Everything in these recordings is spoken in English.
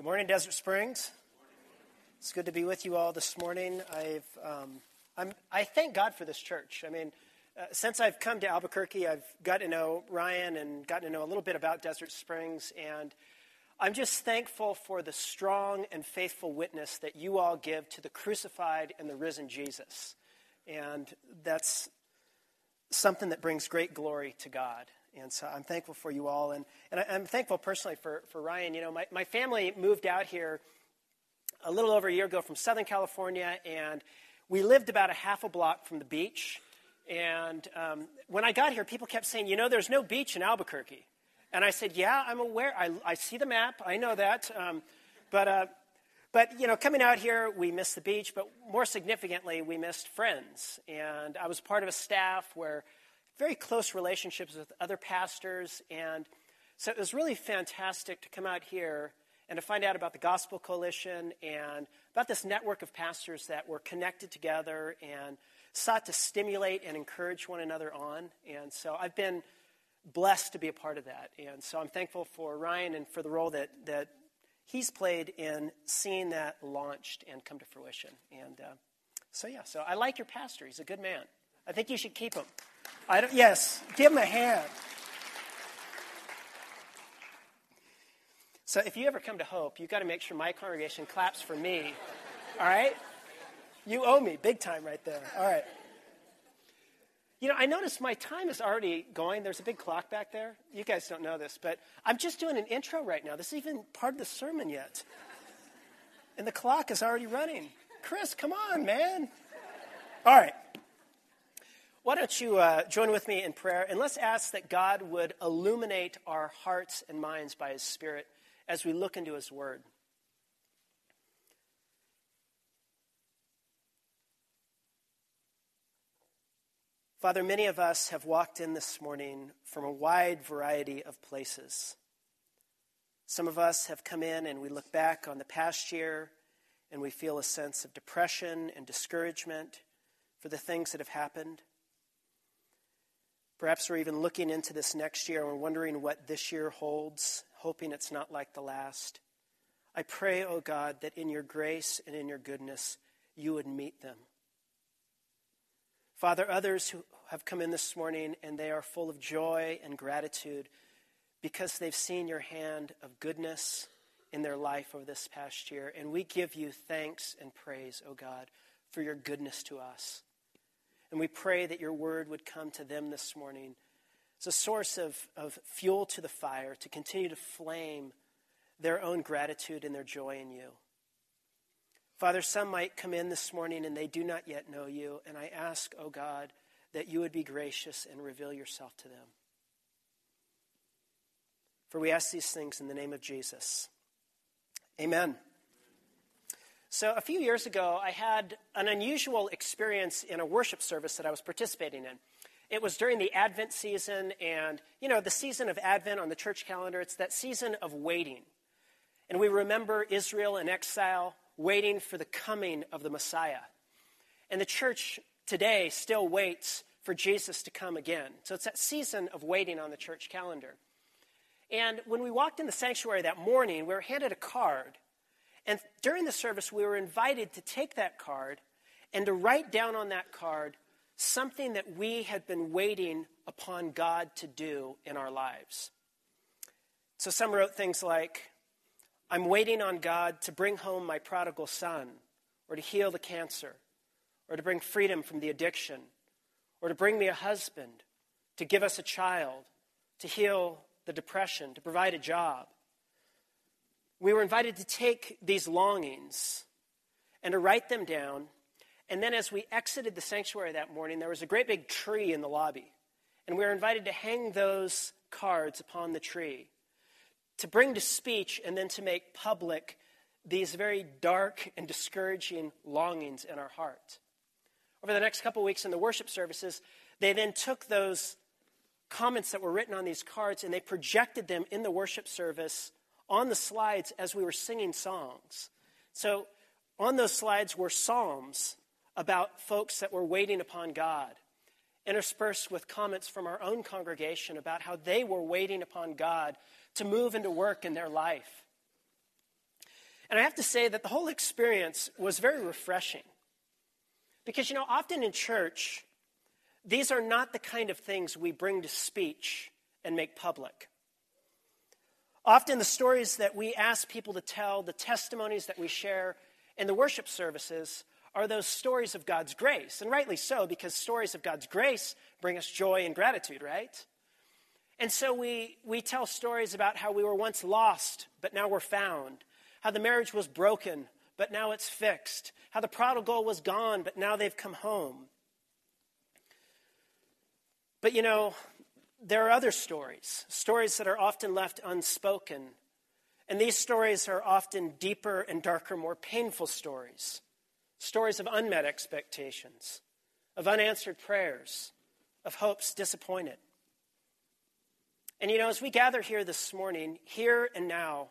Good morning, Desert Springs. It's good to be with you all this morning. I've, um, I'm, I thank God for this church. I mean, uh, since I've come to Albuquerque, I've gotten to know Ryan and gotten to know a little bit about Desert Springs, and I'm just thankful for the strong and faithful witness that you all give to the crucified and the risen Jesus. And that's something that brings great glory to God. And so I'm thankful for you all. And, and I, am thankful personally for, for Ryan. You know, my, my family moved out here a little over a year ago from Southern California, and we lived about a half a block from the beach. And um, when I got here, people kept saying, you know, there's no beach in Albuquerque. And I said, yeah, I'm aware. I, I see the map. I know that. Um, but, uh, but, you know, coming out here, we missed the beach. But more significantly, we missed friends. And I was part of a staff where very close relationships with other pastors. And so it was really fantastic to come out here and to find out about the Gospel Coalition and about this network of pastors that were connected together and sought to stimulate and encourage one another on. And so I've been blessed to be a part of that. And so I'm thankful for Ryan and for the role that, that he's played in seeing that launched and come to fruition. And uh, so, yeah, so I like your pastor. He's a good man. I think you should keep him. I don't, yes, give him a hand. So if you ever come to Hope, you've got to make sure my congregation claps for me. All right? You owe me big time right there. All right. You know, I noticed my time is already going. There's a big clock back there. You guys don't know this, but I'm just doing an intro right now. This is even part of the sermon yet. And the clock is already running. Chris, come on, man. All right. Why don't you uh, join with me in prayer and let's ask that God would illuminate our hearts and minds by His Spirit as we look into His Word. Father, many of us have walked in this morning from a wide variety of places. Some of us have come in and we look back on the past year and we feel a sense of depression and discouragement for the things that have happened. Perhaps we're even looking into this next year and we're wondering what this year holds, hoping it's not like the last. I pray, O oh God, that in your grace and in your goodness, you would meet them. Father, others who have come in this morning and they are full of joy and gratitude because they've seen your hand of goodness in their life over this past year. And we give you thanks and praise, O oh God, for your goodness to us. And we pray that your word would come to them this morning as a source of, of fuel to the fire to continue to flame their own gratitude and their joy in you. Father, some might come in this morning and they do not yet know you, and I ask, O oh God, that you would be gracious and reveal yourself to them. For we ask these things in the name of Jesus. Amen. So, a few years ago, I had an unusual experience in a worship service that I was participating in. It was during the Advent season, and, you know, the season of Advent on the church calendar, it's that season of waiting. And we remember Israel in exile, waiting for the coming of the Messiah. And the church today still waits for Jesus to come again. So, it's that season of waiting on the church calendar. And when we walked in the sanctuary that morning, we were handed a card and during the service, we were invited to take that card and to write down on that card something that we had been waiting upon God to do in our lives. So some wrote things like, I'm waiting on God to bring home my prodigal son, or to heal the cancer, or to bring freedom from the addiction, or to bring me a husband, to give us a child, to heal the depression, to provide a job we were invited to take these longings and to write them down. And then as we exited the sanctuary that morning, there was a great big tree in the lobby. And we were invited to hang those cards upon the tree, to bring to speech and then to make public these very dark and discouraging longings in our heart. Over the next couple weeks in the worship services, they then took those comments that were written on these cards and they projected them in the worship service on the slides as we were singing songs. So, on those slides were psalms about folks that were waiting upon God, interspersed with comments from our own congregation about how they were waiting upon God to move into work in their life. And I have to say that the whole experience was very refreshing. Because, you know, often in church, these are not the kind of things we bring to speech and make public. Often, the stories that we ask people to tell, the testimonies that we share in the worship services, are those stories of God's grace. And rightly so, because stories of God's grace bring us joy and gratitude, right? And so we, we tell stories about how we were once lost, but now we're found, how the marriage was broken, but now it's fixed, how the prodigal was gone, but now they've come home. But you know, there are other stories, stories that are often left unspoken. And these stories are often deeper and darker, more painful stories. Stories of unmet expectations, of unanswered prayers, of hopes disappointed. And you know, as we gather here this morning, here and now,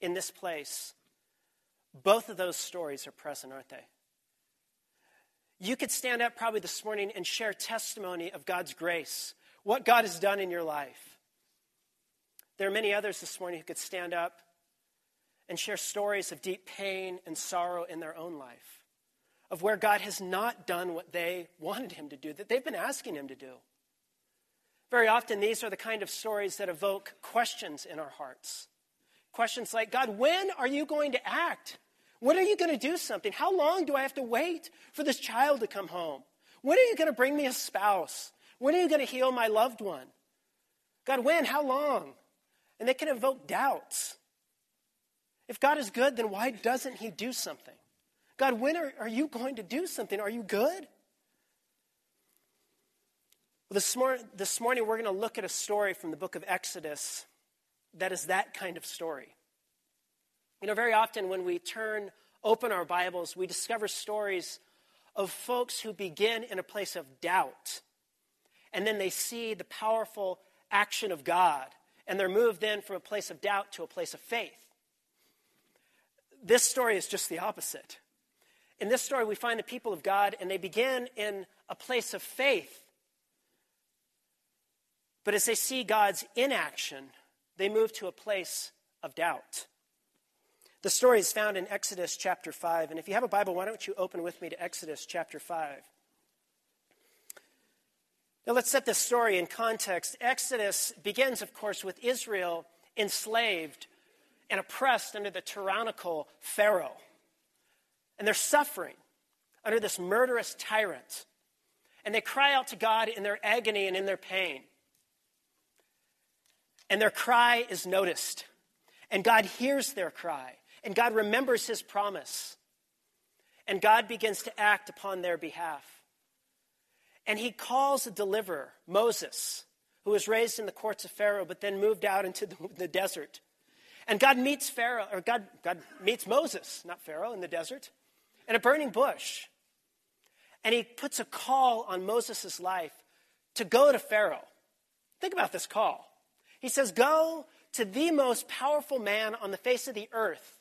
in this place, both of those stories are present, aren't they? You could stand up probably this morning and share testimony of God's grace, what God has done in your life. There are many others this morning who could stand up and share stories of deep pain and sorrow in their own life, of where God has not done what they wanted Him to do, that they've been asking Him to do. Very often, these are the kind of stories that evoke questions in our hearts. Questions like, God, when are you going to act? When are you going to do something? How long do I have to wait for this child to come home? When are you going to bring me a spouse? When are you going to heal my loved one? God, when? How long? And they can evoke doubts. If God is good, then why doesn't He do something? God, when are, are you going to do something? Are you good? Well, this, mor- this morning, we're going to look at a story from the book of Exodus that is that kind of story. You know, very often when we turn open our Bibles, we discover stories of folks who begin in a place of doubt, and then they see the powerful action of God, and they're moved then from a place of doubt to a place of faith. This story is just the opposite. In this story, we find the people of God, and they begin in a place of faith. But as they see God's inaction, they move to a place of doubt. The story is found in Exodus chapter 5. And if you have a Bible, why don't you open with me to Exodus chapter 5? Now, let's set this story in context. Exodus begins, of course, with Israel enslaved and oppressed under the tyrannical Pharaoh. And they're suffering under this murderous tyrant. And they cry out to God in their agony and in their pain. And their cry is noticed. And God hears their cry. And God remembers his promise. And God begins to act upon their behalf. And he calls a deliverer, Moses, who was raised in the courts of Pharaoh, but then moved out into the, the desert. And God meets Pharaoh, or God, God meets Moses, not Pharaoh, in the desert, in a burning bush. And he puts a call on Moses' life to go to Pharaoh. Think about this call. He says, Go to the most powerful man on the face of the earth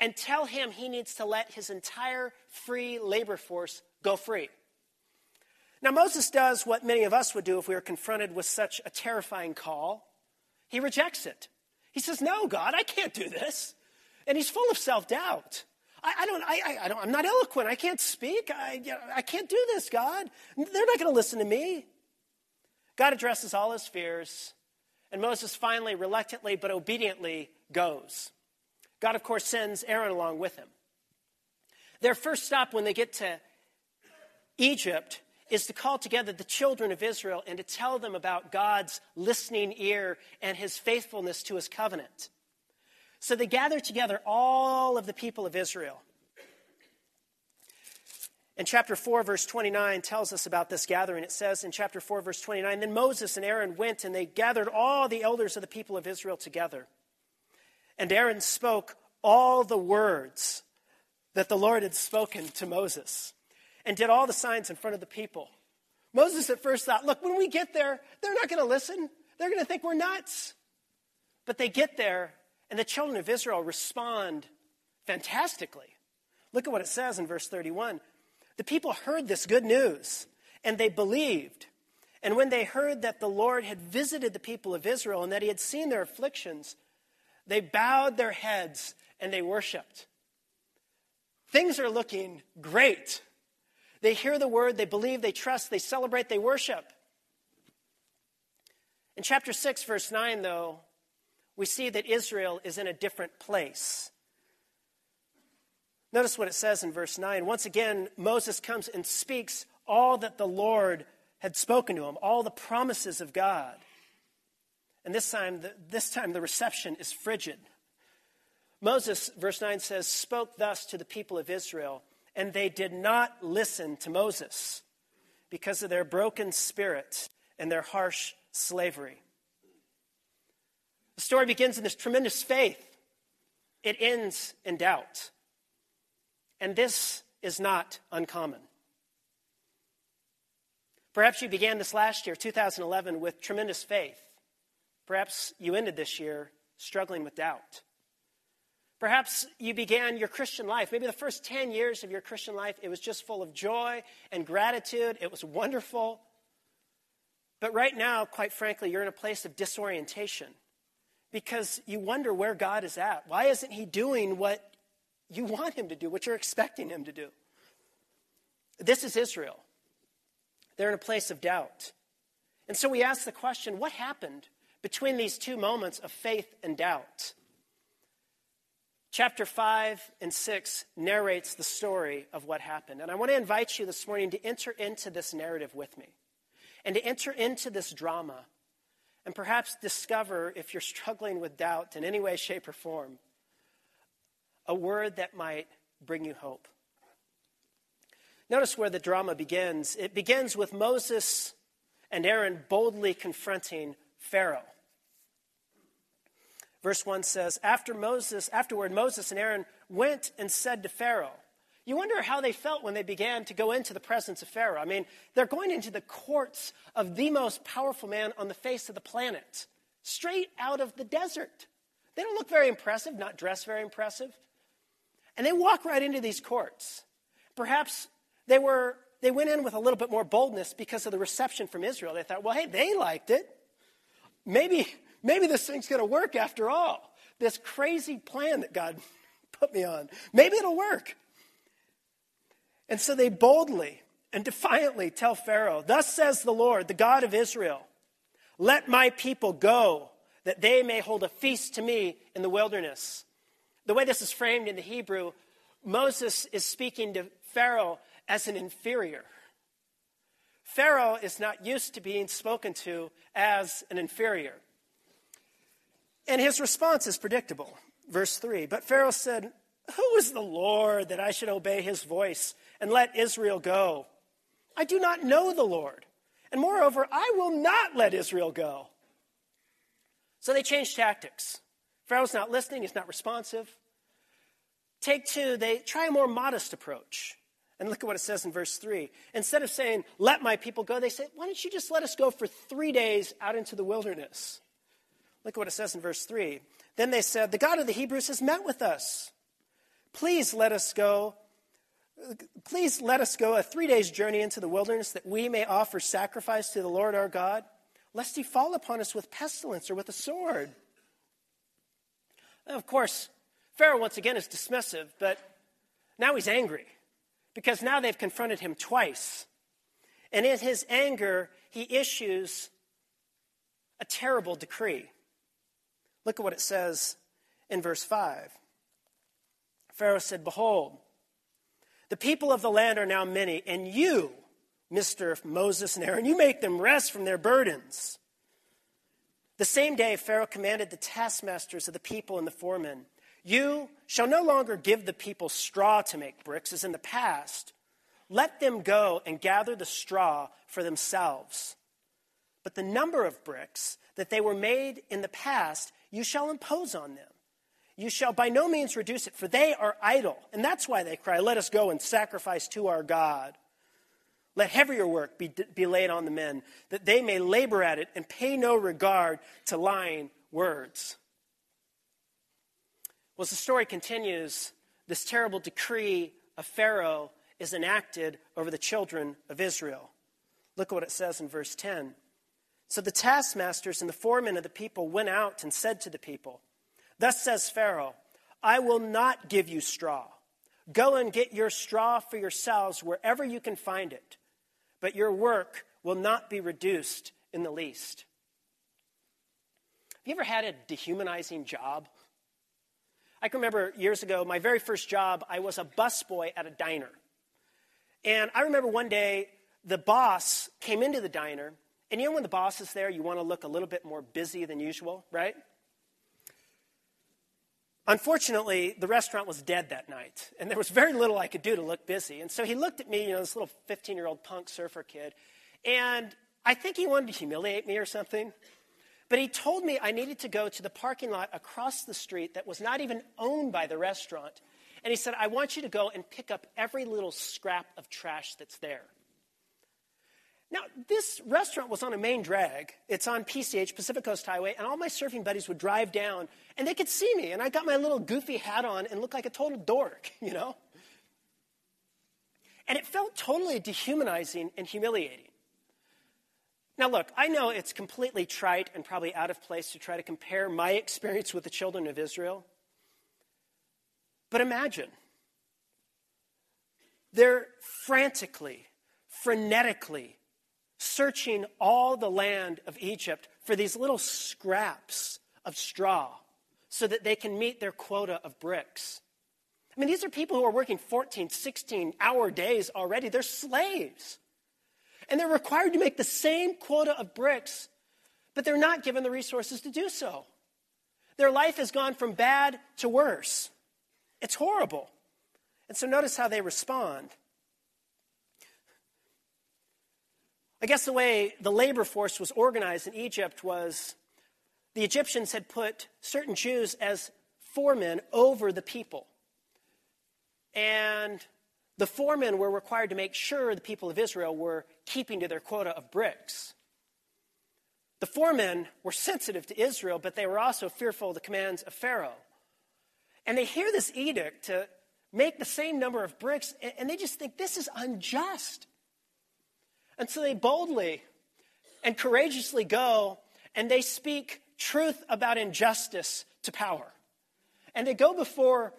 and tell him he needs to let his entire free labor force go free. Now, Moses does what many of us would do if we were confronted with such a terrifying call. He rejects it. He says, No, God, I can't do this. And he's full of self doubt. I, I, don't, I, I, don't, I'm not eloquent. I can't speak. I, I can't do this, God. They're not going to listen to me. God addresses all his fears, and Moses finally, reluctantly but obediently, goes. God, of course, sends Aaron along with him. Their first stop when they get to Egypt is to call together the children of Israel and to tell them about God's listening ear and his faithfulness to his covenant. So they gather together all of the people of Israel. And chapter 4, verse 29 tells us about this gathering. It says in chapter 4, verse 29 Then Moses and Aaron went and they gathered all the elders of the people of Israel together. And Aaron spoke all the words that the Lord had spoken to Moses and did all the signs in front of the people. Moses at first thought, look, when we get there, they're not going to listen. They're going to think we're nuts. But they get there, and the children of Israel respond fantastically. Look at what it says in verse 31. The people heard this good news, and they believed. And when they heard that the Lord had visited the people of Israel and that he had seen their afflictions, they bowed their heads and they worshiped. Things are looking great. They hear the word, they believe, they trust, they celebrate, they worship. In chapter 6, verse 9, though, we see that Israel is in a different place. Notice what it says in verse 9. Once again, Moses comes and speaks all that the Lord had spoken to him, all the promises of God. And this time, the, this time the reception is frigid. Moses, verse 9 says, spoke thus to the people of Israel, and they did not listen to Moses because of their broken spirit and their harsh slavery. The story begins in this tremendous faith, it ends in doubt. And this is not uncommon. Perhaps you began this last year, 2011, with tremendous faith. Perhaps you ended this year struggling with doubt. Perhaps you began your Christian life, maybe the first 10 years of your Christian life, it was just full of joy and gratitude. It was wonderful. But right now, quite frankly, you're in a place of disorientation because you wonder where God is at. Why isn't He doing what you want Him to do, what you're expecting Him to do? This is Israel. They're in a place of doubt. And so we ask the question what happened between these two moments of faith and doubt? Chapter 5 and 6 narrates the story of what happened. And I want to invite you this morning to enter into this narrative with me and to enter into this drama and perhaps discover, if you're struggling with doubt in any way, shape, or form, a word that might bring you hope. Notice where the drama begins. It begins with Moses and Aaron boldly confronting Pharaoh. Verse 1 says, After Moses, afterward, Moses and Aaron went and said to Pharaoh, you wonder how they felt when they began to go into the presence of Pharaoh. I mean, they're going into the courts of the most powerful man on the face of the planet, straight out of the desert. They don't look very impressive, not dressed very impressive. And they walk right into these courts. Perhaps they were they went in with a little bit more boldness because of the reception from Israel. They thought, well, hey, they liked it. Maybe, maybe this thing's going to work after all. This crazy plan that God put me on. Maybe it'll work. And so they boldly and defiantly tell Pharaoh, Thus says the Lord, the God of Israel, let my people go, that they may hold a feast to me in the wilderness. The way this is framed in the Hebrew, Moses is speaking to Pharaoh as an inferior. Pharaoh is not used to being spoken to as an inferior. And his response is predictable. Verse 3 But Pharaoh said, Who is the Lord that I should obey his voice and let Israel go? I do not know the Lord. And moreover, I will not let Israel go. So they change tactics. Pharaoh's not listening, he's not responsive. Take two, they try a more modest approach. And look at what it says in verse 3. Instead of saying, let my people go, they say, why don't you just let us go for three days out into the wilderness? Look at what it says in verse 3. Then they said, The God of the Hebrews has met with us. Please let us go. Please let us go a three days journey into the wilderness that we may offer sacrifice to the Lord our God, lest he fall upon us with pestilence or with a sword. of course, Pharaoh once again is dismissive, but now he's angry because now they've confronted him twice. And in his anger, he issues a terrible decree. Look at what it says in verse 5. Pharaoh said, Behold, the people of the land are now many, and you, Mr. Moses and Aaron, you make them rest from their burdens. The same day, Pharaoh commanded the taskmasters of the people and the foremen you shall no longer give the people straw to make bricks, as in the past. Let them go and gather the straw for themselves. But the number of bricks that they were made in the past, you shall impose on them. You shall by no means reduce it, for they are idle. And that's why they cry, Let us go and sacrifice to our God. Let heavier work be, be laid on the men, that they may labor at it and pay no regard to lying words. Well, as the story continues, this terrible decree of Pharaoh is enacted over the children of Israel. Look what it says in verse 10. So the taskmasters and the foremen of the people went out and said to the people, Thus says Pharaoh, I will not give you straw. Go and get your straw for yourselves wherever you can find it, but your work will not be reduced in the least. Have you ever had a dehumanizing job? I can remember years ago, my very first job, I was a busboy at a diner. And I remember one day, the boss came into the diner, and you know when the boss is there, you want to look a little bit more busy than usual, right? Unfortunately, the restaurant was dead that night, and there was very little I could do to look busy. And so he looked at me, you know, this little 15 year old punk surfer kid, and I think he wanted to humiliate me or something. But he told me I needed to go to the parking lot across the street that was not even owned by the restaurant. And he said, I want you to go and pick up every little scrap of trash that's there. Now, this restaurant was on a main drag. It's on PCH, Pacific Coast Highway, and all my surfing buddies would drive down and they could see me. And I got my little goofy hat on and looked like a total dork, you know? And it felt totally dehumanizing and humiliating. Now, look, I know it's completely trite and probably out of place to try to compare my experience with the children of Israel. But imagine they're frantically, frenetically searching all the land of Egypt for these little scraps of straw so that they can meet their quota of bricks. I mean, these are people who are working 14, 16 hour days already. They're slaves. And they're required to make the same quota of bricks, but they're not given the resources to do so. Their life has gone from bad to worse. It's horrible. And so notice how they respond. I guess the way the labor force was organized in Egypt was the Egyptians had put certain Jews as foremen over the people. And the foremen were required to make sure the people of Israel were keeping to their quota of bricks. The foremen were sensitive to Israel, but they were also fearful of the commands of Pharaoh. And they hear this edict to make the same number of bricks, and they just think this is unjust. And so they boldly and courageously go and they speak truth about injustice to power. And they go before,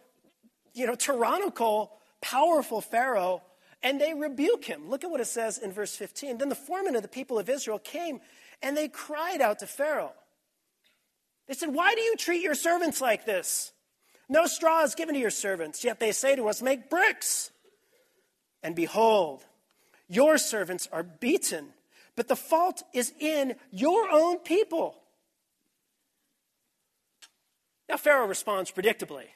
you know, tyrannical, powerful Pharaoh and they rebuke him. Look at what it says in verse 15. Then the foreman of the people of Israel came and they cried out to Pharaoh. They said, Why do you treat your servants like this? No straw is given to your servants, yet they say to us, Make bricks. And behold, your servants are beaten, but the fault is in your own people. Now, Pharaoh responds predictably.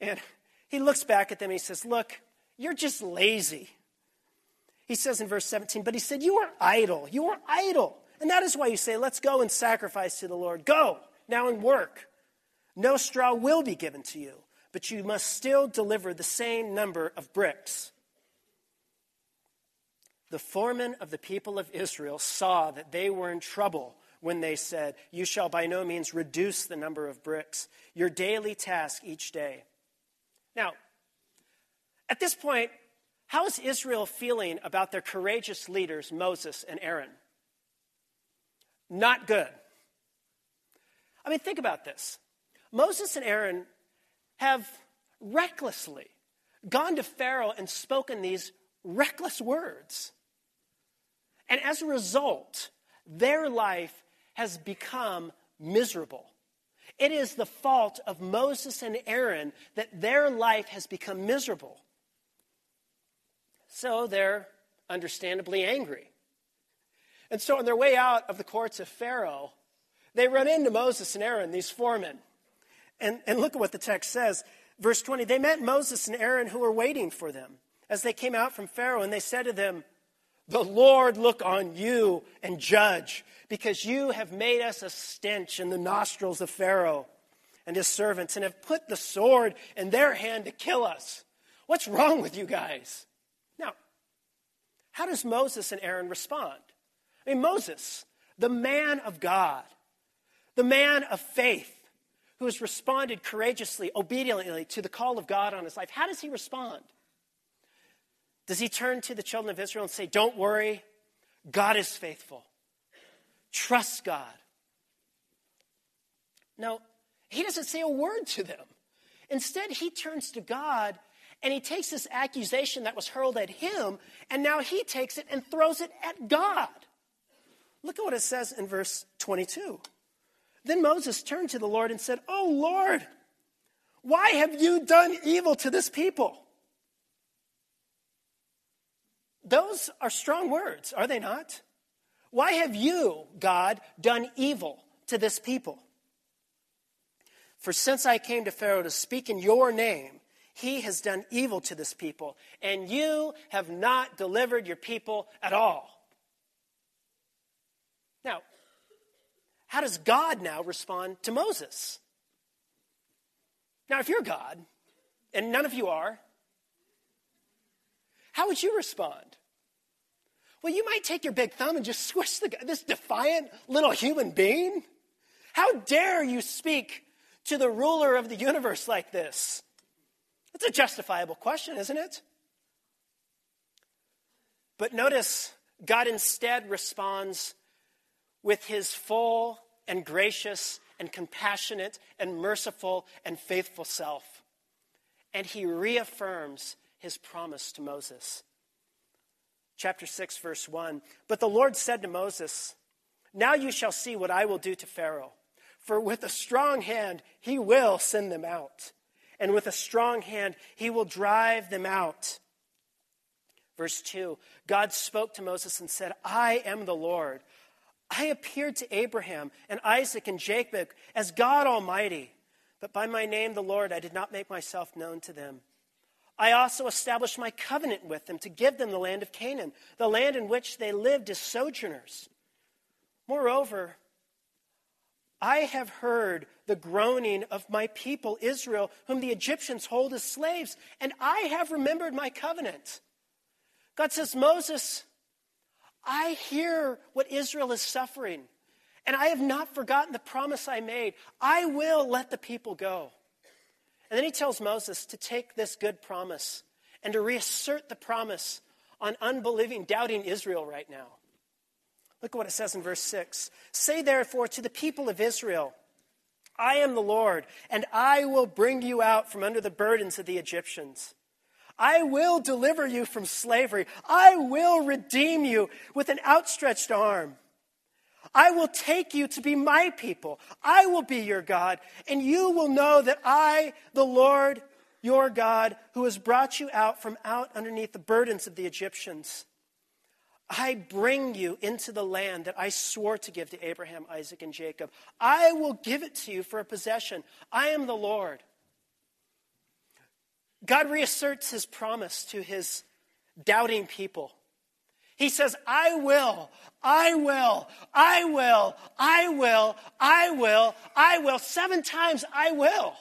And he looks back at them and he says, Look, you're just lazy. He says in verse 17, But he said, You are idle. You are idle. And that is why you say, Let's go and sacrifice to the Lord. Go now and work. No straw will be given to you, but you must still deliver the same number of bricks the foremen of the people of Israel saw that they were in trouble when they said, You shall by no means reduce the number of bricks, your daily task each day. Now, at this point, how is Israel feeling about their courageous leaders, Moses and Aaron? Not good. I mean, think about this. Moses and Aaron have recklessly gone to Pharaoh and spoken these reckless words. And as a result, their life has become miserable. It is the fault of Moses and Aaron that their life has become miserable. So they're understandably angry. And so, on their way out of the courts of Pharaoh, they run into Moses and Aaron, these foremen. And, and look at what the text says. Verse 20 They met Moses and Aaron who were waiting for them as they came out from Pharaoh, and they said to them, the Lord look on you and judge, because you have made us a stench in the nostrils of Pharaoh and his servants, and have put the sword in their hand to kill us. What's wrong with you guys? Now, how does Moses and Aaron respond? I mean, Moses, the man of God, the man of faith, who has responded courageously, obediently to the call of God on his life, how does he respond? Does he turn to the children of Israel and say, Don't worry, God is faithful? Trust God. No, he doesn't say a word to them. Instead, he turns to God and he takes this accusation that was hurled at him, and now he takes it and throws it at God. Look at what it says in verse 22. Then Moses turned to the Lord and said, Oh Lord, why have you done evil to this people? Those are strong words, are they not? Why have you, God, done evil to this people? For since I came to Pharaoh to speak in your name, he has done evil to this people, and you have not delivered your people at all. Now, how does God now respond to Moses? Now, if you're God, and none of you are, how would you respond? Well, you might take your big thumb and just squish the, this defiant little human being. How dare you speak to the ruler of the universe like this? It's a justifiable question, isn't it? But notice God instead responds with his full and gracious and compassionate and merciful and faithful self. And he reaffirms his promise to Moses. Chapter 6, verse 1 But the Lord said to Moses, Now you shall see what I will do to Pharaoh, for with a strong hand he will send them out and with a strong hand he will drive them out. Verse 2 God spoke to Moses and said, I am the Lord. I appeared to Abraham and Isaac and Jacob as God Almighty, but by my name, the Lord, I did not make myself known to them. I also established my covenant with them to give them the land of Canaan, the land in which they lived as sojourners. Moreover, I have heard the groaning of my people Israel, whom the Egyptians hold as slaves, and I have remembered my covenant. God says, Moses, I hear what Israel is suffering, and I have not forgotten the promise I made. I will let the people go. And then he tells Moses to take this good promise and to reassert the promise on unbelieving, doubting Israel right now. Look at what it says in verse 6. Say therefore to the people of Israel, I am the Lord, and I will bring you out from under the burdens of the Egyptians. I will deliver you from slavery. I will redeem you with an outstretched arm. I will take you to be my people. I will be your God, and you will know that I, the Lord, your God, who has brought you out from out underneath the burdens of the Egyptians. I bring you into the land that I swore to give to Abraham, Isaac, and Jacob. I will give it to you for a possession. I am the Lord. God reasserts his promise to his doubting people. He says, I will, I will, I will, I will, I will, I will. Seven times, I will.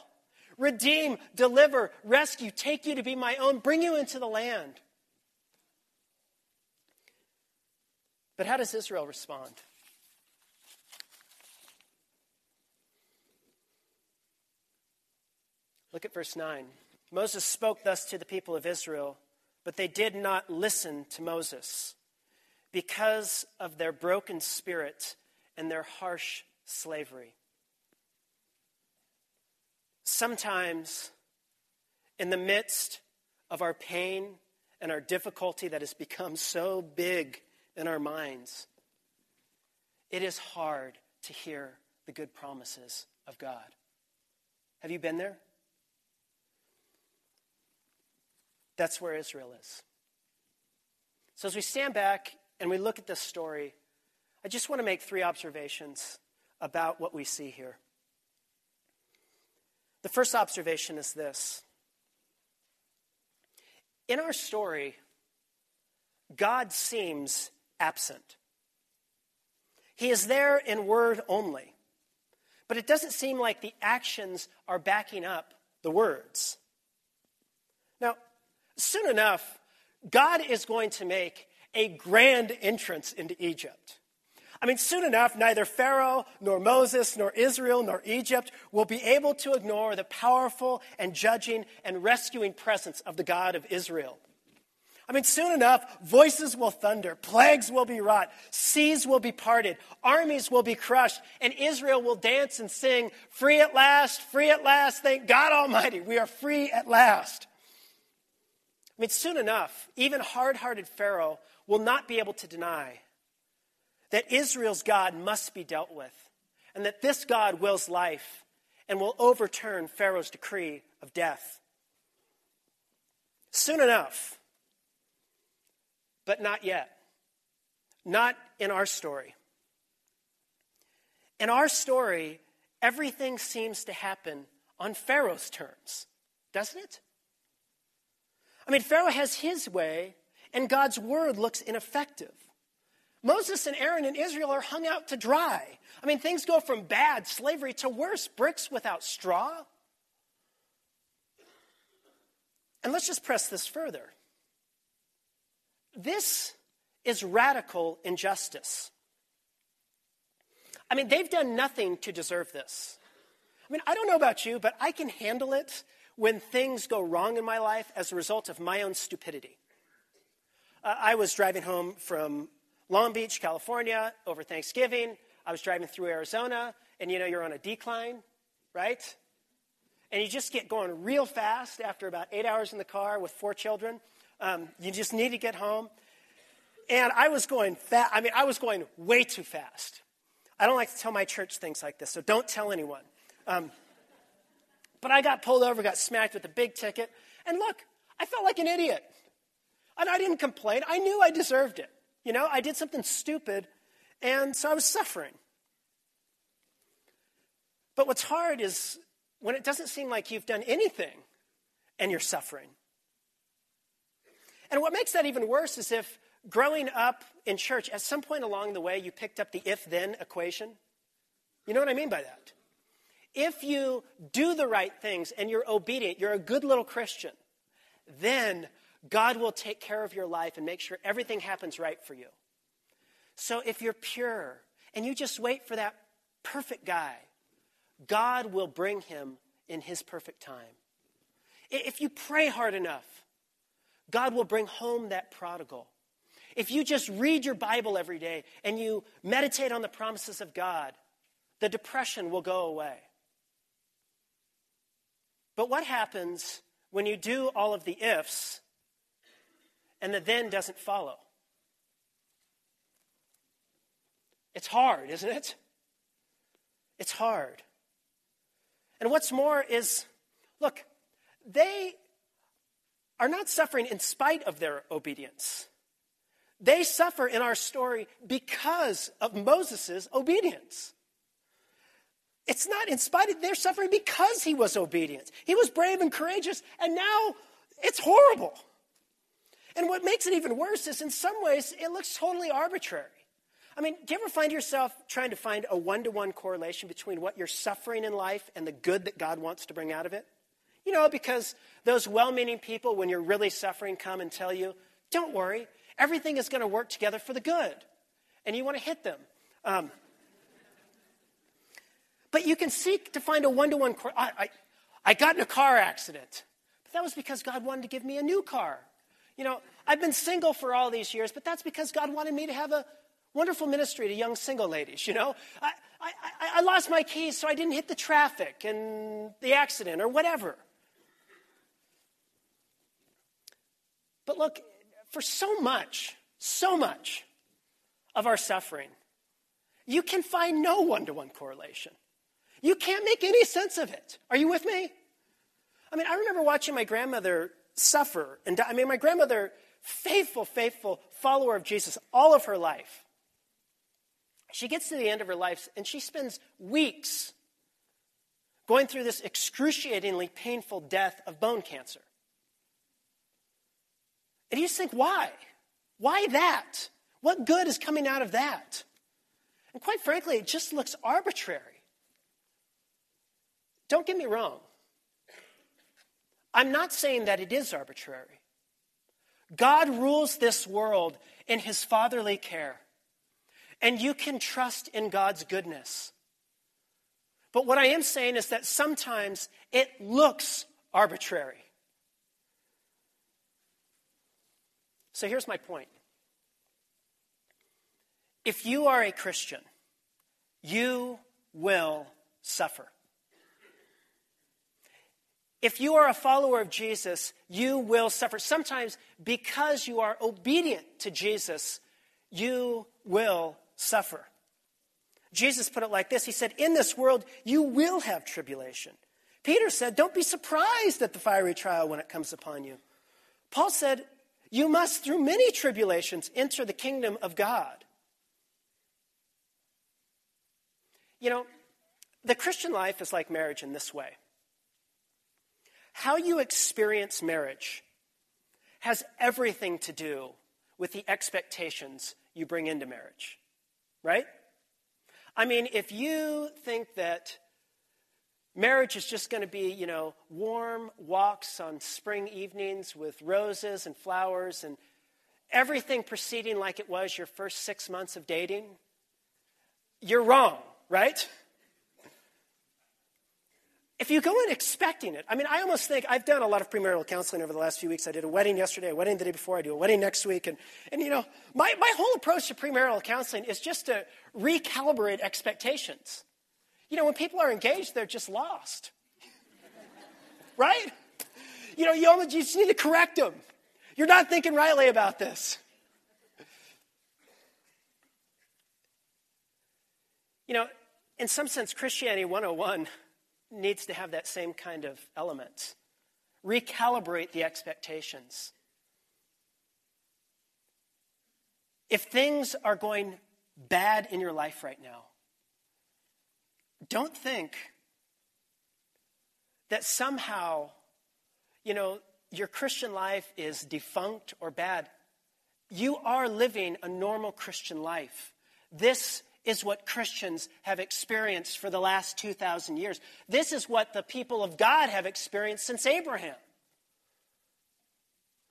Redeem, deliver, rescue, take you to be my own, bring you into the land. But how does Israel respond? Look at verse 9. Moses spoke thus to the people of Israel, but they did not listen to Moses because of their broken spirit and their harsh slavery. Sometimes, in the midst of our pain and our difficulty that has become so big in our minds, it is hard to hear the good promises of God. Have you been there? That's where Israel is. So, as we stand back and we look at this story, I just want to make three observations about what we see here. The first observation is this In our story, God seems absent. He is there in word only, but it doesn't seem like the actions are backing up the words. Now, soon enough, God is going to make a grand entrance into Egypt. I mean, soon enough, neither Pharaoh, nor Moses, nor Israel, nor Egypt will be able to ignore the powerful and judging and rescuing presence of the God of Israel. I mean, soon enough, voices will thunder, plagues will be wrought, seas will be parted, armies will be crushed, and Israel will dance and sing, Free at last, free at last, thank God Almighty, we are free at last. I mean, soon enough, even hard hearted Pharaoh will not be able to deny that Israel's God must be dealt with, and that this God wills life and will overturn Pharaoh's decree of death. Soon enough, but not yet. Not in our story. In our story, everything seems to happen on Pharaoh's terms, doesn't it? I mean, Pharaoh has his way, and God's word looks ineffective. Moses and Aaron and Israel are hung out to dry. I mean, things go from bad, slavery, to worse, bricks without straw. And let's just press this further. This is radical injustice. I mean, they've done nothing to deserve this. I mean, I don't know about you, but I can handle it when things go wrong in my life as a result of my own stupidity. Uh, I was driving home from Long Beach, California over Thanksgiving. I was driving through Arizona, and you know, you're on a decline, right? And you just get going real fast after about eight hours in the car with four children. Um, you just need to get home. And I was going fast. I mean, I was going way too fast. I don't like to tell my church things like this, so don't tell anyone. Um, but I got pulled over, got smacked with a big ticket. And look, I felt like an idiot. And I didn't complain. I knew I deserved it. You know, I did something stupid, and so I was suffering. But what's hard is when it doesn't seem like you've done anything and you're suffering. And what makes that even worse is if growing up in church, at some point along the way, you picked up the if then equation. You know what I mean by that? If you do the right things and you're obedient, you're a good little Christian, then God will take care of your life and make sure everything happens right for you. So if you're pure and you just wait for that perfect guy, God will bring him in his perfect time. If you pray hard enough, God will bring home that prodigal. If you just read your Bible every day and you meditate on the promises of God, the depression will go away. But what happens when you do all of the ifs and the then doesn't follow? It's hard, isn't it? It's hard. And what's more is look, they are not suffering in spite of their obedience. They suffer in our story because of Moses' obedience. It's not in spite of, they're suffering because he was obedient. He was brave and courageous, and now it's horrible. And what makes it even worse is in some ways it looks totally arbitrary. I mean, do you ever find yourself trying to find a one to one correlation between what you're suffering in life and the good that God wants to bring out of it? You know, because those well meaning people, when you're really suffering, come and tell you, don't worry, everything is going to work together for the good. And you want to hit them. Um, but you can seek to find a one to one. I, I got in a car accident. But that was because God wanted to give me a new car. You know, I've been single for all these years, but that's because God wanted me to have a wonderful ministry to young single ladies. You know, I, I, I lost my keys, so I didn't hit the traffic and the accident or whatever. But look, for so much, so much of our suffering, you can find no one to one correlation. You can't make any sense of it. Are you with me? I mean, I remember watching my grandmother suffer. And die. I mean, my grandmother, faithful, faithful follower of Jesus all of her life. She gets to the end of her life and she spends weeks going through this excruciatingly painful death of bone cancer. And you just think, why? Why that? What good is coming out of that? And quite frankly, it just looks arbitrary. Don't get me wrong. I'm not saying that it is arbitrary. God rules this world in his fatherly care, and you can trust in God's goodness. But what I am saying is that sometimes it looks arbitrary. So here's my point. If you are a Christian, you will suffer. If you are a follower of Jesus, you will suffer. Sometimes, because you are obedient to Jesus, you will suffer. Jesus put it like this He said, In this world, you will have tribulation. Peter said, Don't be surprised at the fiery trial when it comes upon you. Paul said, You must, through many tribulations, enter the kingdom of God. You know, the Christian life is like marriage in this way. How you experience marriage has everything to do with the expectations you bring into marriage, right? I mean, if you think that marriage is just going to be, you know, warm walks on spring evenings with roses and flowers and everything proceeding like it was your first six months of dating, you're wrong, right? If you go in expecting it, I mean, I almost think I've done a lot of premarital counseling over the last few weeks. I did a wedding yesterday, a wedding the day before, I do a wedding next week. And, and you know, my, my whole approach to premarital counseling is just to recalibrate expectations. You know, when people are engaged, they're just lost. right? You know, you, only, you just need to correct them. You're not thinking rightly about this. You know, in some sense, Christianity 101 needs to have that same kind of element. Recalibrate the expectations. If things are going bad in your life right now, don't think that somehow, you know, your Christian life is defunct or bad. You are living a normal Christian life. This is what Christians have experienced for the last 2,000 years. This is what the people of God have experienced since Abraham.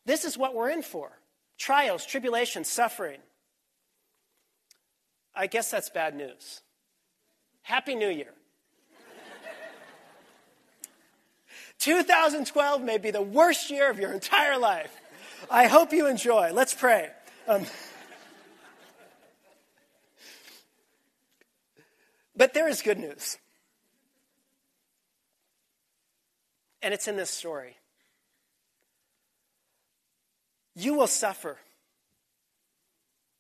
This is what we're in for trials, tribulations, suffering. I guess that's bad news. Happy New Year. 2012 may be the worst year of your entire life. I hope you enjoy. Let's pray. Um, But there is good news. And it's in this story. You will suffer.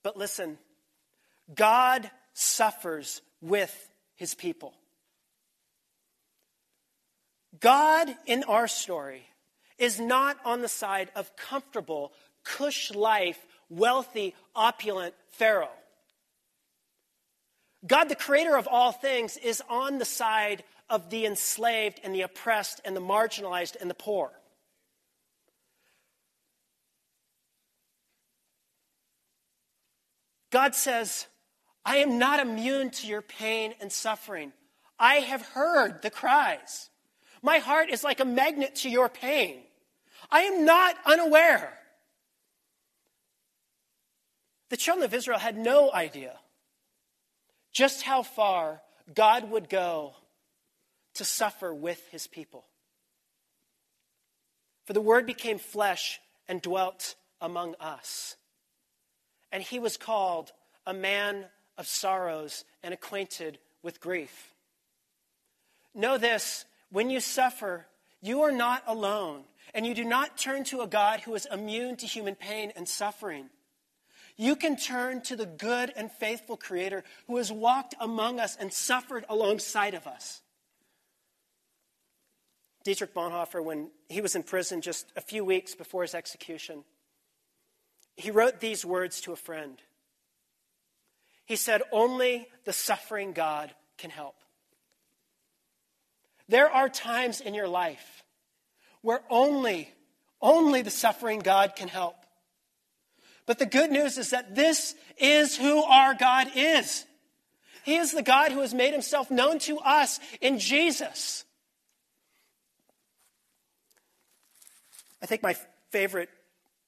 But listen, God suffers with his people. God in our story is not on the side of comfortable, cush life, wealthy, opulent Pharaoh. God, the creator of all things, is on the side of the enslaved and the oppressed and the marginalized and the poor. God says, I am not immune to your pain and suffering. I have heard the cries. My heart is like a magnet to your pain. I am not unaware. The children of Israel had no idea just how far God would go to suffer with his people. For the Word became flesh and dwelt among us. And he was called a man of sorrows and acquainted with grief. Know this when you suffer, you are not alone, and you do not turn to a God who is immune to human pain and suffering. You can turn to the good and faithful Creator who has walked among us and suffered alongside of us. Dietrich Bonhoeffer, when he was in prison just a few weeks before his execution, he wrote these words to a friend. He said, Only the suffering God can help. There are times in your life where only, only the suffering God can help. But the good news is that this is who our God is. He is the God who has made himself known to us in Jesus. I think my favorite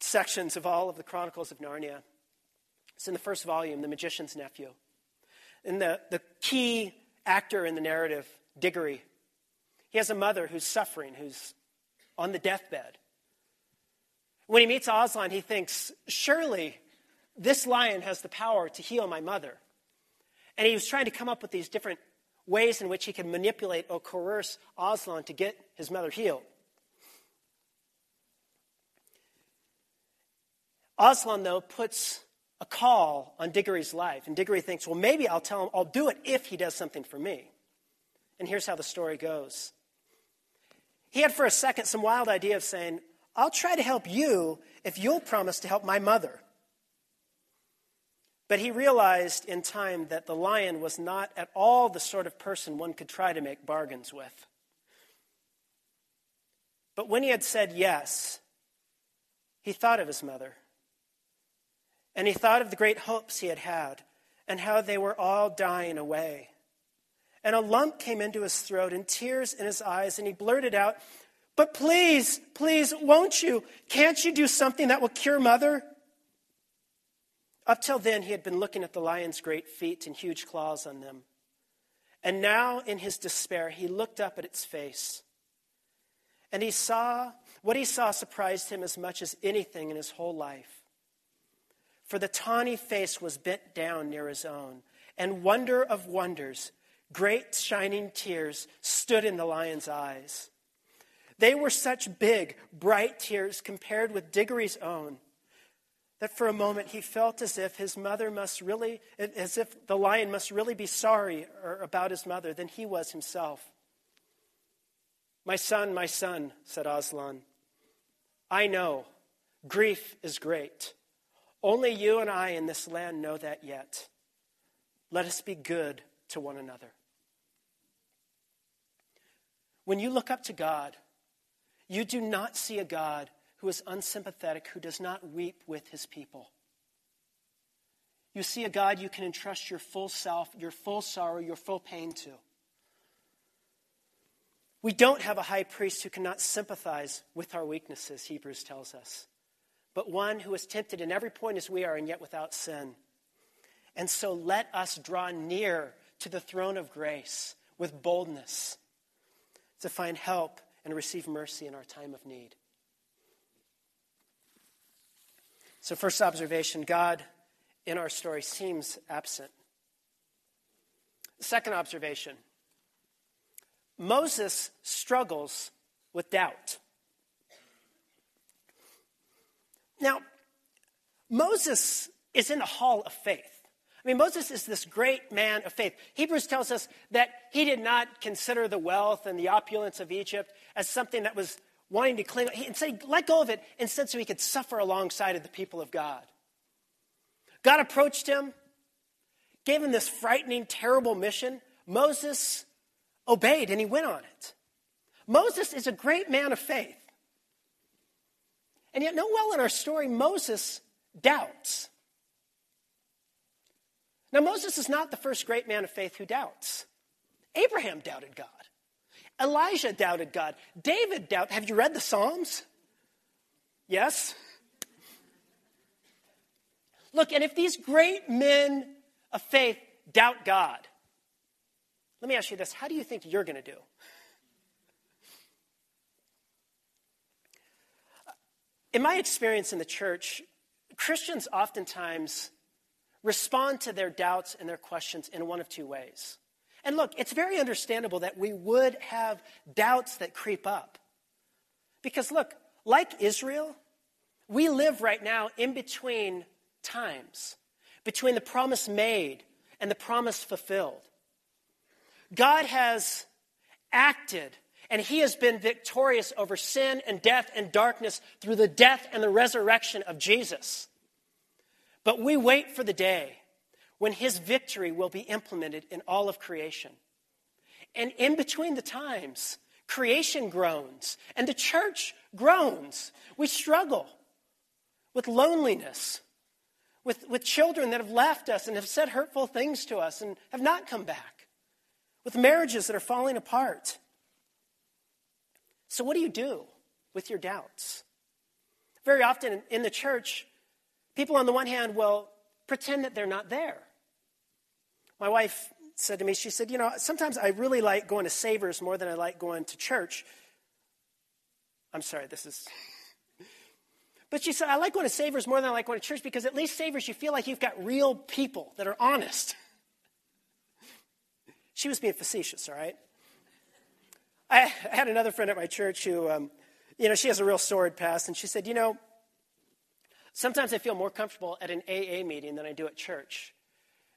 sections of all of the Chronicles of Narnia is in the first volume, The Magician's Nephew. And the, the key actor in the narrative, Diggory, he has a mother who's suffering, who's on the deathbed. When he meets Aslan, he thinks, surely this lion has the power to heal my mother. And he was trying to come up with these different ways in which he could manipulate or coerce Aslan to get his mother healed. Aslan, though, puts a call on Diggory's life. And Diggory thinks, well, maybe I'll tell him, I'll do it if he does something for me. And here's how the story goes. He had for a second some wild idea of saying, I'll try to help you if you'll promise to help my mother. But he realized in time that the lion was not at all the sort of person one could try to make bargains with. But when he had said yes, he thought of his mother. And he thought of the great hopes he had had and how they were all dying away. And a lump came into his throat and tears in his eyes, and he blurted out, But please, please, won't you? Can't you do something that will cure mother? Up till then, he had been looking at the lion's great feet and huge claws on them. And now, in his despair, he looked up at its face. And he saw, what he saw surprised him as much as anything in his whole life. For the tawny face was bent down near his own, and wonder of wonders, great shining tears stood in the lion's eyes. They were such big, bright tears compared with Diggory's own that for a moment he felt as if his mother must really, as if the lion must really be sorry er, about his mother than he was himself. My son, my son, said Aslan, I know grief is great. Only you and I in this land know that yet. Let us be good to one another. When you look up to God, you do not see a God who is unsympathetic, who does not weep with his people. You see a God you can entrust your full self, your full sorrow, your full pain to. We don't have a high priest who cannot sympathize with our weaknesses, Hebrews tells us, but one who is tempted in every point as we are and yet without sin. And so let us draw near to the throne of grace with boldness to find help and receive mercy in our time of need. So, first observation God in our story seems absent. Second observation Moses struggles with doubt. Now, Moses is in the hall of faith. I mean, Moses is this great man of faith. Hebrews tells us that he did not consider the wealth and the opulence of Egypt as something that was wanting to cling. He said, let go of it instead so he could suffer alongside of the people of God. God approached him, gave him this frightening, terrible mission. Moses obeyed and he went on it. Moses is a great man of faith. And yet, know well in our story, Moses doubts. Now, Moses is not the first great man of faith who doubts. Abraham doubted God. Elijah doubted God. David doubted. Have you read the Psalms? Yes? Look, and if these great men of faith doubt God, let me ask you this how do you think you're going to do? In my experience in the church, Christians oftentimes respond to their doubts and their questions in one of two ways. And look, it's very understandable that we would have doubts that creep up. Because look, like Israel, we live right now in between times, between the promise made and the promise fulfilled. God has acted and he has been victorious over sin and death and darkness through the death and the resurrection of Jesus. But we wait for the day when his victory will be implemented in all of creation. And in between the times, creation groans and the church groans. We struggle with loneliness, with, with children that have left us and have said hurtful things to us and have not come back, with marriages that are falling apart. So, what do you do with your doubts? Very often in the church, people on the one hand will pretend that they're not there. My wife said to me, she said, You know, sometimes I really like going to Savers more than I like going to church. I'm sorry, this is. But she said, I like going to Savers more than I like going to church because at least Savers, you feel like you've got real people that are honest. She was being facetious, all right? I had another friend at my church who, um, you know, she has a real sordid past, and she said, you know, sometimes I feel more comfortable at an AA meeting than I do at church.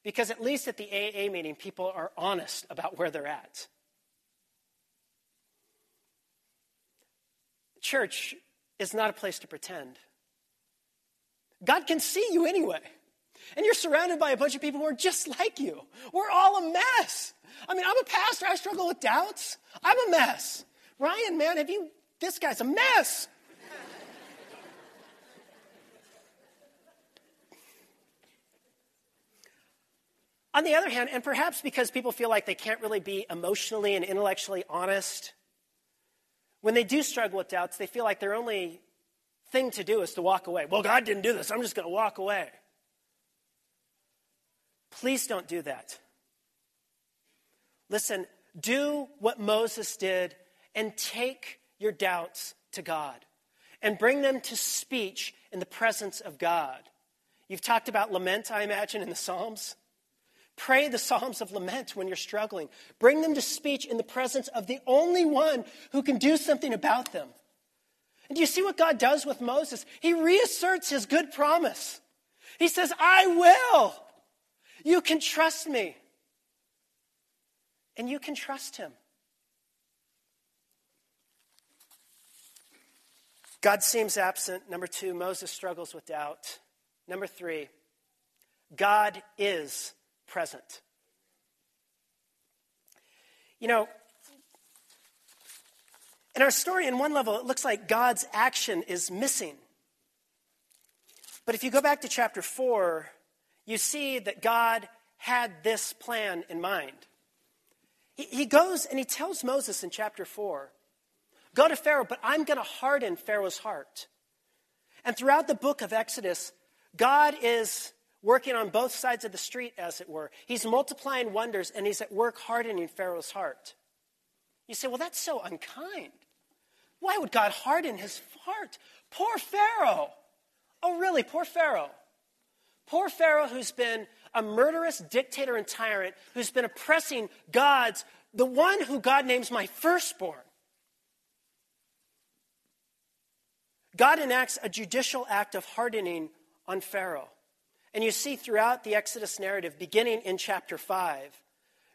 Because at least at the AA meeting, people are honest about where they're at. Church is not a place to pretend. God can see you anyway. And you're surrounded by a bunch of people who are just like you. We're all a mess. I mean, I'm a pastor. I struggle with doubts. I'm a mess. Ryan, man, have you, this guy's a mess. On the other hand, and perhaps because people feel like they can't really be emotionally and intellectually honest, when they do struggle with doubts, they feel like their only thing to do is to walk away. Well, God didn't do this. I'm just going to walk away. Please don't do that. Listen, do what Moses did and take your doubts to God and bring them to speech in the presence of God. You've talked about lament, I imagine, in the Psalms. Pray the Psalms of lament when you're struggling. Bring them to speech in the presence of the only one who can do something about them. And do you see what God does with Moses? He reasserts his good promise. He says, I will. You can trust me. And you can trust him. God seems absent. Number two, Moses struggles with doubt. Number three, God is present. You know, in our story, in one level, it looks like God's action is missing. But if you go back to chapter 4, you see that God had this plan in mind. He, goes and he tells Moses in chapter 4 Go to Pharaoh, but I'm going to harden Pharaoh's heart. And throughout the book of Exodus, God is working on both sides of the street, as it were. He's multiplying wonders and he's at work hardening Pharaoh's heart. You say, well, that's so unkind. Why would God harden his heart? Poor Pharaoh. Oh, really? Poor Pharaoh. Poor Pharaoh, who's been a murderous dictator and tyrant, who's been oppressing God's, the one who God names my firstborn. God enacts a judicial act of hardening on Pharaoh. And you see throughout the Exodus narrative, beginning in chapter 5,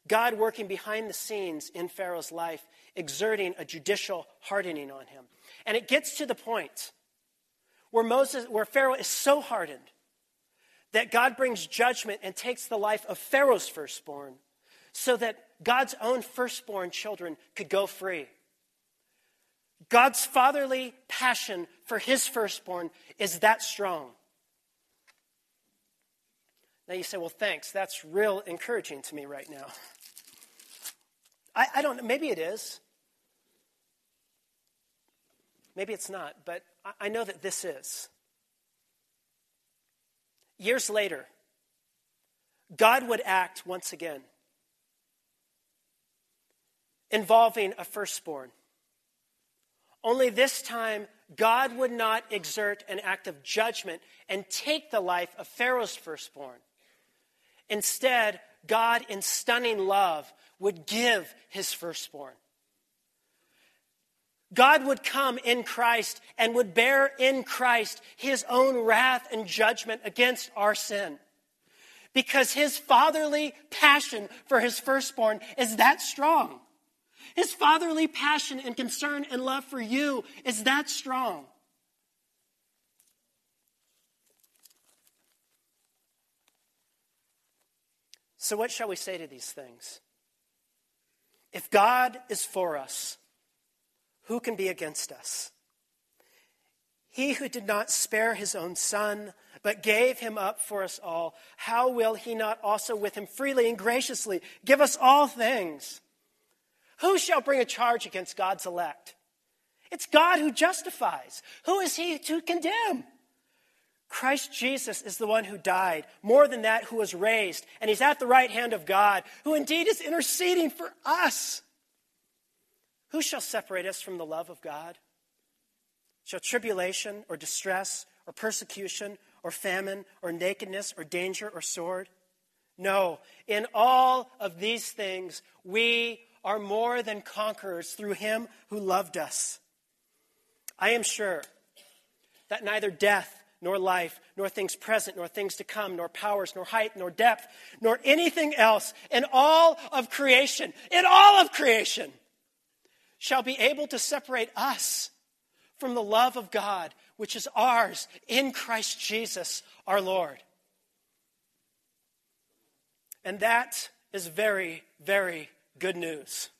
God working behind the scenes in Pharaoh's life, exerting a judicial hardening on him. And it gets to the point where Moses, where Pharaoh is so hardened that God brings judgment and takes the life of Pharaoh's firstborn so that God's own firstborn children could go free. God's fatherly passion for his firstborn is that strong. Now you say, well, thanks. That's real encouraging to me right now. I, I don't know. Maybe it is. Maybe it's not. But I, I know that this is. Years later, God would act once again, involving a firstborn. Only this time, God would not exert an act of judgment and take the life of Pharaoh's firstborn. Instead, God, in stunning love, would give his firstborn. God would come in Christ and would bear in Christ his own wrath and judgment against our sin. Because his fatherly passion for his firstborn is that strong. His fatherly passion and concern and love for you is that strong. So, what shall we say to these things? If God is for us, who can be against us? He who did not spare his own son, but gave him up for us all, how will he not also with him freely and graciously give us all things? Who shall bring a charge against God's elect? It's God who justifies. Who is he to condemn? Christ Jesus is the one who died, more than that, who was raised, and he's at the right hand of God, who indeed is interceding for us. Who shall separate us from the love of God? Shall tribulation or distress or persecution or famine or nakedness or danger or sword? No, in all of these things, we are more than conquerors through him who loved us. I am sure that neither death, nor life, nor things present, nor things to come, nor powers, nor height, nor depth, nor anything else in all of creation, in all of creation, shall be able to separate us from the love of God, which is ours in Christ Jesus our Lord. And that is very, very good news.